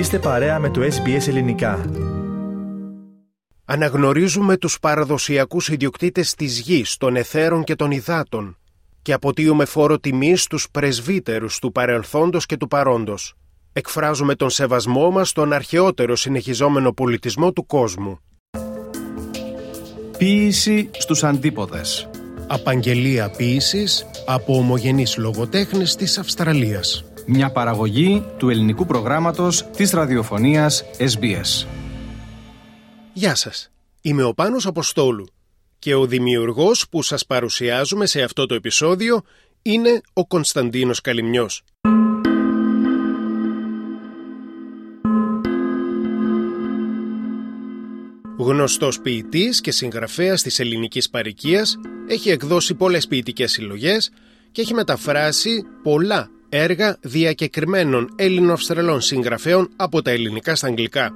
Είστε παρέα με το SBS Ελληνικά. Αναγνωρίζουμε τους παραδοσιακούς ιδιοκτήτες της γης, των εθέρων και των υδάτων και αποτείουμε φόρο τιμής στους πρεσβύτερους του παρελθόντος και του παρόντος. Εκφράζουμε τον σεβασμό μας στον αρχαιότερο συνεχιζόμενο πολιτισμό του κόσμου. Ποίηση στους αντίποδες. Απαγγελία ποίησης από ομογενείς λογοτέχνες της Αυστραλίας. Μια παραγωγή του ελληνικού προγράμματος της ραδιοφωνίας SBS. Γεια σας. Είμαι ο Πάνος Αποστόλου και ο δημιουργός που σας παρουσιάζουμε σε αυτό το επεισόδιο είναι ο Κωνσταντίνος Καλυμνιός. Γνωστός ποιητής και συγγραφέας της ελληνικής παροικίας, έχει εκδώσει πολλές ποιητικές συλλογές και έχει μεταφράσει πολλά έργα διακεκριμένων Έλληνο-Αυστραλών συγγραφέων από τα ελληνικά στα αγγλικά.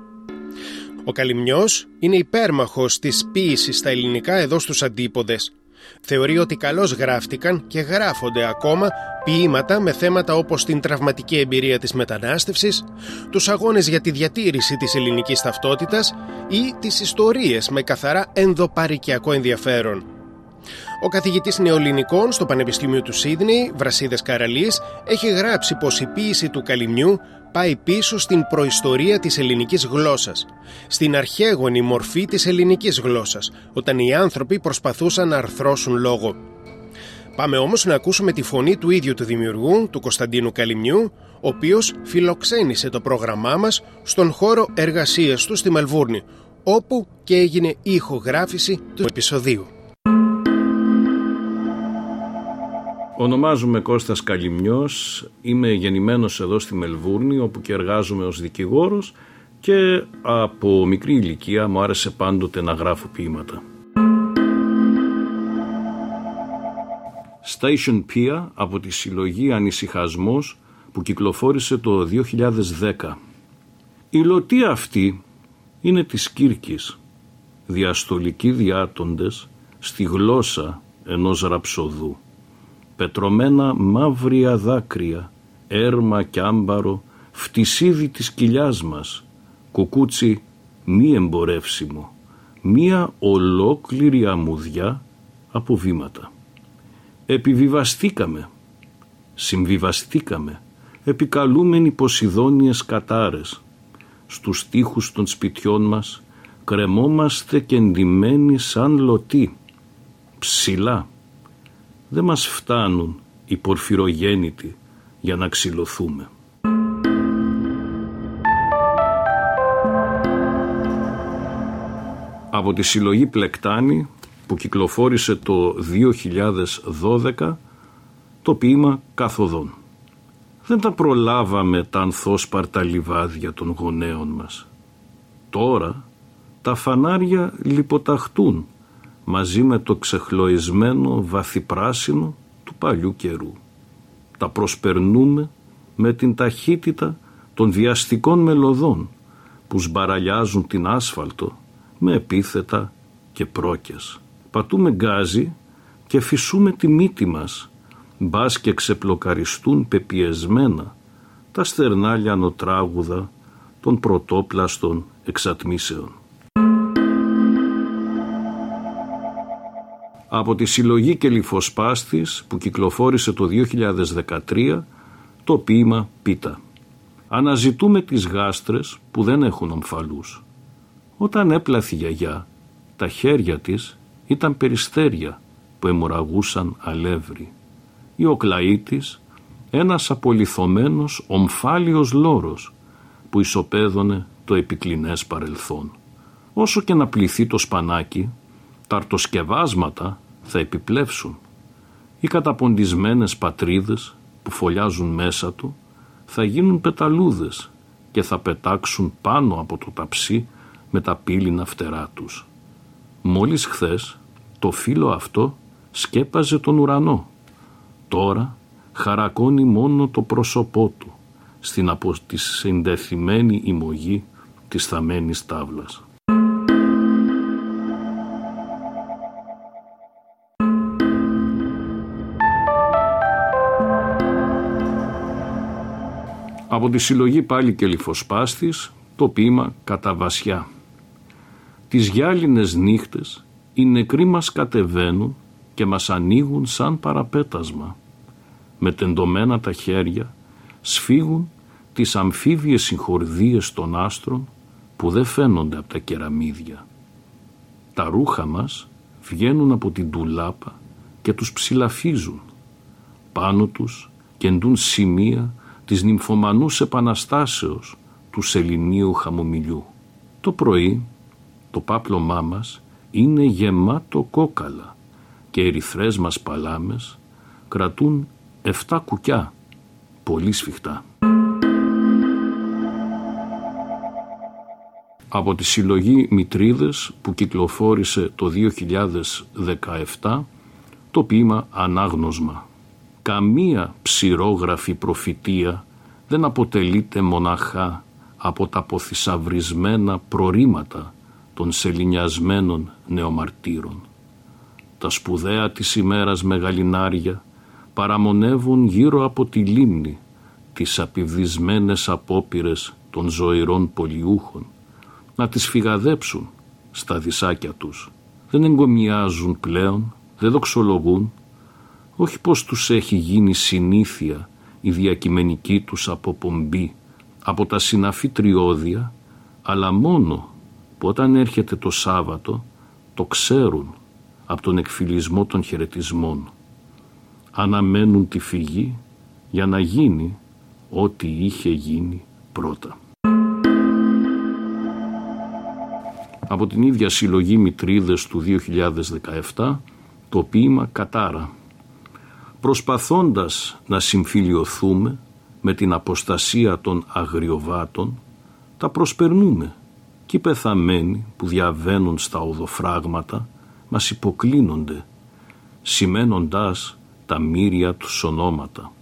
Ο Καλυμνιός είναι υπέρμαχος της ποίησης στα ελληνικά εδώ στους αντίποδες. Θεωρεί ότι καλώς γράφτηκαν και γράφονται ακόμα ποίηματα με θέματα όπως την τραυματική εμπειρία της μετανάστευσης, τους αγώνες για τη διατήρηση της ελληνικής ταυτότητας ή τις ιστορίες με καθαρά ενδοπαρικιακό ενδιαφέρον. Ο καθηγητής νεοελληνικών στο Πανεπιστήμιο του Σίδνεϊ, Βρασίδες Καραλής, έχει γράψει πως η ποίηση του Καλυμνιού πάει πίσω στην προϊστορία της ελληνικής γλώσσας, στην αρχαίγονη μορφή της ελληνικής γλώσσας, όταν οι άνθρωποι προσπαθούσαν να αρθρώσουν λόγο. Πάμε όμως να ακούσουμε τη φωνή του ίδιου του δημιουργού, του Κωνσταντίνου Καλυμνιού, ο οποίος φιλοξένησε το πρόγραμμά μας στον χώρο εργασίας του στη Μελβούρνη, όπου και έγινε η ηχογράφηση του επεισοδίου. Ονομάζομαι Κώστας Καλυμνιός, είμαι γεννημένος εδώ στη Μελβούρνη όπου και εργάζομαι ως δικηγόρος και από μικρή ηλικία μου άρεσε πάντοτε να γράφω ποίηματα. Station Pia από τη συλλογή Ανησυχασμός που κυκλοφόρησε το 2010. Η λωτή αυτή είναι της Κύρκης, διαστολικοί διάτοντες στη γλώσσα ενός ραψοδού πετρωμένα μαύρια δάκρυα, έρμα κι άμπαρο, φτισίδι της κοιλιάς μας, κουκούτσι μη εμπορεύσιμο, μία ολόκληρη αμμουδιά από βήματα. Επιβιβαστήκαμε, συμβιβαστήκαμε, επικαλούμενοι ποσειδόνιες κατάρες. Στους τοίχους των σπιτιών μας κρεμόμαστε και εντυμένοι σαν λωτοί, ψηλά, δεν μας φτάνουν οι πορφυρογέννητοι για να ξυλωθούμε. Από τη συλλογή Πλεκτάνη που κυκλοφόρησε το 2012 το ποίημα «Καθοδόν». Δεν τα προλάβαμε τα ανθόσπαρτα λιβάδια των γονέων μας. Τώρα τα φανάρια λιποταχτούν μαζί με το ξεχλωισμένο βαθυπράσινο του παλιού καιρού. Τα προσπερνούμε με την ταχύτητα των βιαστικών μελωδών που σμπαραλιάζουν την άσφαλτο με επίθετα και πρόκες. Πατούμε γκάζι και φυσούμε τη μύτη μας μπας και ξεπλοκαριστούν πεπιεσμένα τα στερνά λιανοτράγουδα των πρωτόπλαστων εξατμίσεων. Από τη συλλογή και που κυκλοφόρησε το 2013 το ποίημα «Πίτα». Αναζητούμε τις γάστρες που δεν έχουν ομφαλούς. Όταν έπλαθη η γιαγιά, τα χέρια της ήταν περιστέρια που αιμορραγούσαν αλεύρι. Η οκλαή της, ένας απολυθωμένος ομφάλιος λόρος που ισοπαίδωνε το επικλινές παρελθόν. Όσο και να πληθεί το σπανάκι, τα αρτοσκευάσματα θα επιπλέψουν. Οι καταποντισμένες πατρίδες που φωλιάζουν μέσα του θα γίνουν πεταλούδες και θα πετάξουν πάνω από το ταψί με τα πύληνα φτερά τους. Μόλις χθες το φύλλο αυτό σκέπαζε τον ουρανό. Τώρα χαρακώνει μόνο το πρόσωπό του στην από τη συντεθειμένη ημωγή της θαμένης τάβλας. Από τη συλλογή πάλι και λιφοσπάστης το ποίημα «Κατά βασιά». Τις γυάλινες νύχτες οι νεκροί μας κατεβαίνουν και μας ανοίγουν σαν παραπέτασμα. Με τεντωμένα τα χέρια σφίγουν τις αμφίβιες συγχορδίες των άστρων που δεν φαίνονται από τα κεραμίδια. Τα ρούχα μας βγαίνουν από την τουλάπα και τους ψηλαφίζουν. Πάνω τους κεντούν σημεία της νυμφομανούς επαναστάσεως του σεληνίου χαμομηλιού. Το πρωί το πάπλωμά μας είναι γεμάτο κόκαλα και οι ερυθρές μας παλάμες κρατούν 7 κουκιά, πολύ σφιχτά. Από τη συλλογή Μητρίδες που κυκλοφόρησε το 2017 το ποίημα «Ανάγνωσμα». Καμία ψηρόγραφη προφητεία δεν αποτελείται μοναχά από τα αποθυσαυρισμένα προρήματα των σελινιασμένων νεομαρτύρων. Τα σπουδαία της ημέρας μεγαλινάρια παραμονεύουν γύρω από τη λίμνη τις απειβδισμένες απόπειρες των ζωηρών πολιούχων να τις φυγαδέψουν στα δισάκια τους. Δεν εγκομιάζουν πλέον, δεν δοξολογούν, όχι πως τους έχει γίνει συνήθεια η διακειμενική τους αποπομπή από τα συναφή τριώδια, αλλά μόνο που όταν έρχεται το Σάββατο το ξέρουν από τον εκφυλισμό των χαιρετισμών. Αναμένουν τη φυγή για να γίνει ό,τι είχε γίνει πρώτα. Από την ίδια συλλογή Μητρίδες του 2017 το ποίημα «Κατάρα» προσπαθώντας να συμφιλιωθούμε με την αποστασία των αγριοβάτων τα προσπερνούμε και οι πεθαμένοι που διαβαίνουν στα οδοφράγματα μας υποκλίνονται σημαίνοντας τα μύρια τους ονόματα.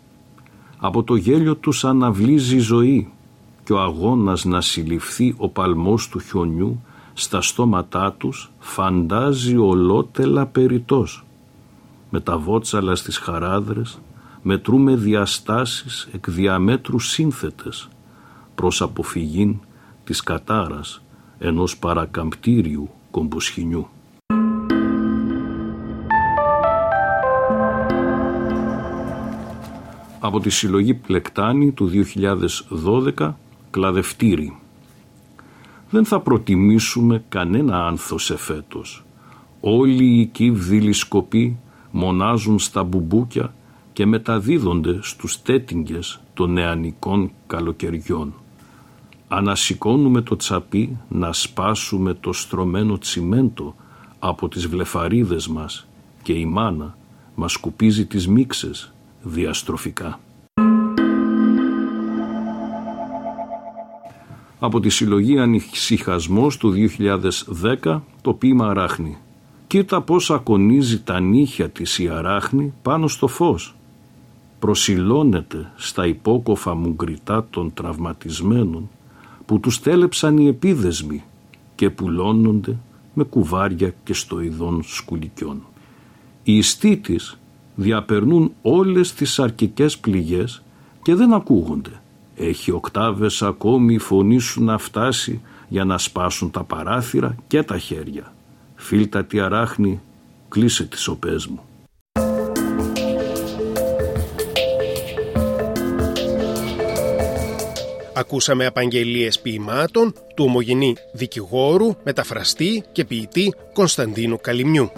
Από το γέλιο τους αναβλύζει η ζωή και ο αγώνας να συλληφθεί ο παλμός του χιονιού στα στόματά τους φαντάζει ολότελα περιτός. Με τα βότσαλα στις χαράδρες μετρούμε διαστάσεις εκ διαμέτρου σύνθετες προς αποφυγήν της κατάρας ενός παρακαμπτήριου κομποσχοινιού. Από τη συλλογή Πλεκτάνη του 2012 «Κλαδευτήρι» δεν θα προτιμήσουμε κανένα άνθος εφέτος. Όλοι οι κύβδηλοι σκοποί μονάζουν στα μπουμπούκια και μεταδίδονται στους τέτιγκες των νεανικών καλοκαιριών. Ανασηκώνουμε το τσαπί να σπάσουμε το στρωμένο τσιμέντο από τις βλεφαρίδες μας και η μάνα μας σκουπίζει τις μίξες διαστροφικά. από τη συλλογή Ανησυχασμός του 2010 το ποίημα Αράχνη. Κοίτα πώς ακονίζει τα νύχια της η Αράχνη πάνω στο φως. Προσιλώνεται στα υπόκοφα μουγκριτά των τραυματισμένων που τους τέλεψαν οι επίδεσμοι και πουλώνονται με κουβάρια και στοειδών σκουλικιών. Οι ιστοί της διαπερνούν όλες τις αρκικές πληγές και δεν ακούγονται έχει οκτάβες ακόμη η φωνή σου να φτάσει για να σπάσουν τα παράθυρα και τα χέρια. Φίλτα τη αράχνη, κλείσε τις σοπές μου. Ακούσαμε απαγγελίες ποιημάτων του ομογενή δικηγόρου, μεταφραστή και ποιητή Κωνσταντίνου Καλυμιού.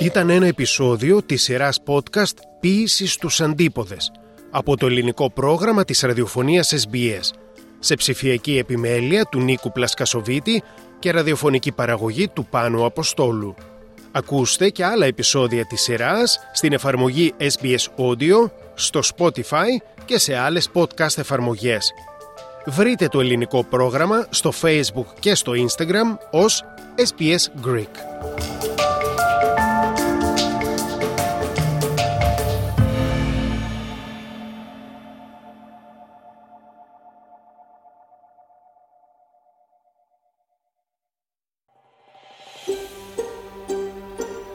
Ήταν ένα επεισόδιο της σειράς podcast «Ποίηση στους αντίποδες» από το ελληνικό πρόγραμμα της ραδιοφωνίας SBS σε ψηφιακή επιμέλεια του Νίκου Πλασκασοβίτη και ραδιοφωνική παραγωγή του Πάνου Αποστόλου. Ακούστε και άλλα επεισόδια της σειράς στην εφαρμογή SBS Audio, στο Spotify και σε άλλες podcast εφαρμογές. Βρείτε το ελληνικό πρόγραμμα στο Facebook και στο Instagram ως SBS Greek.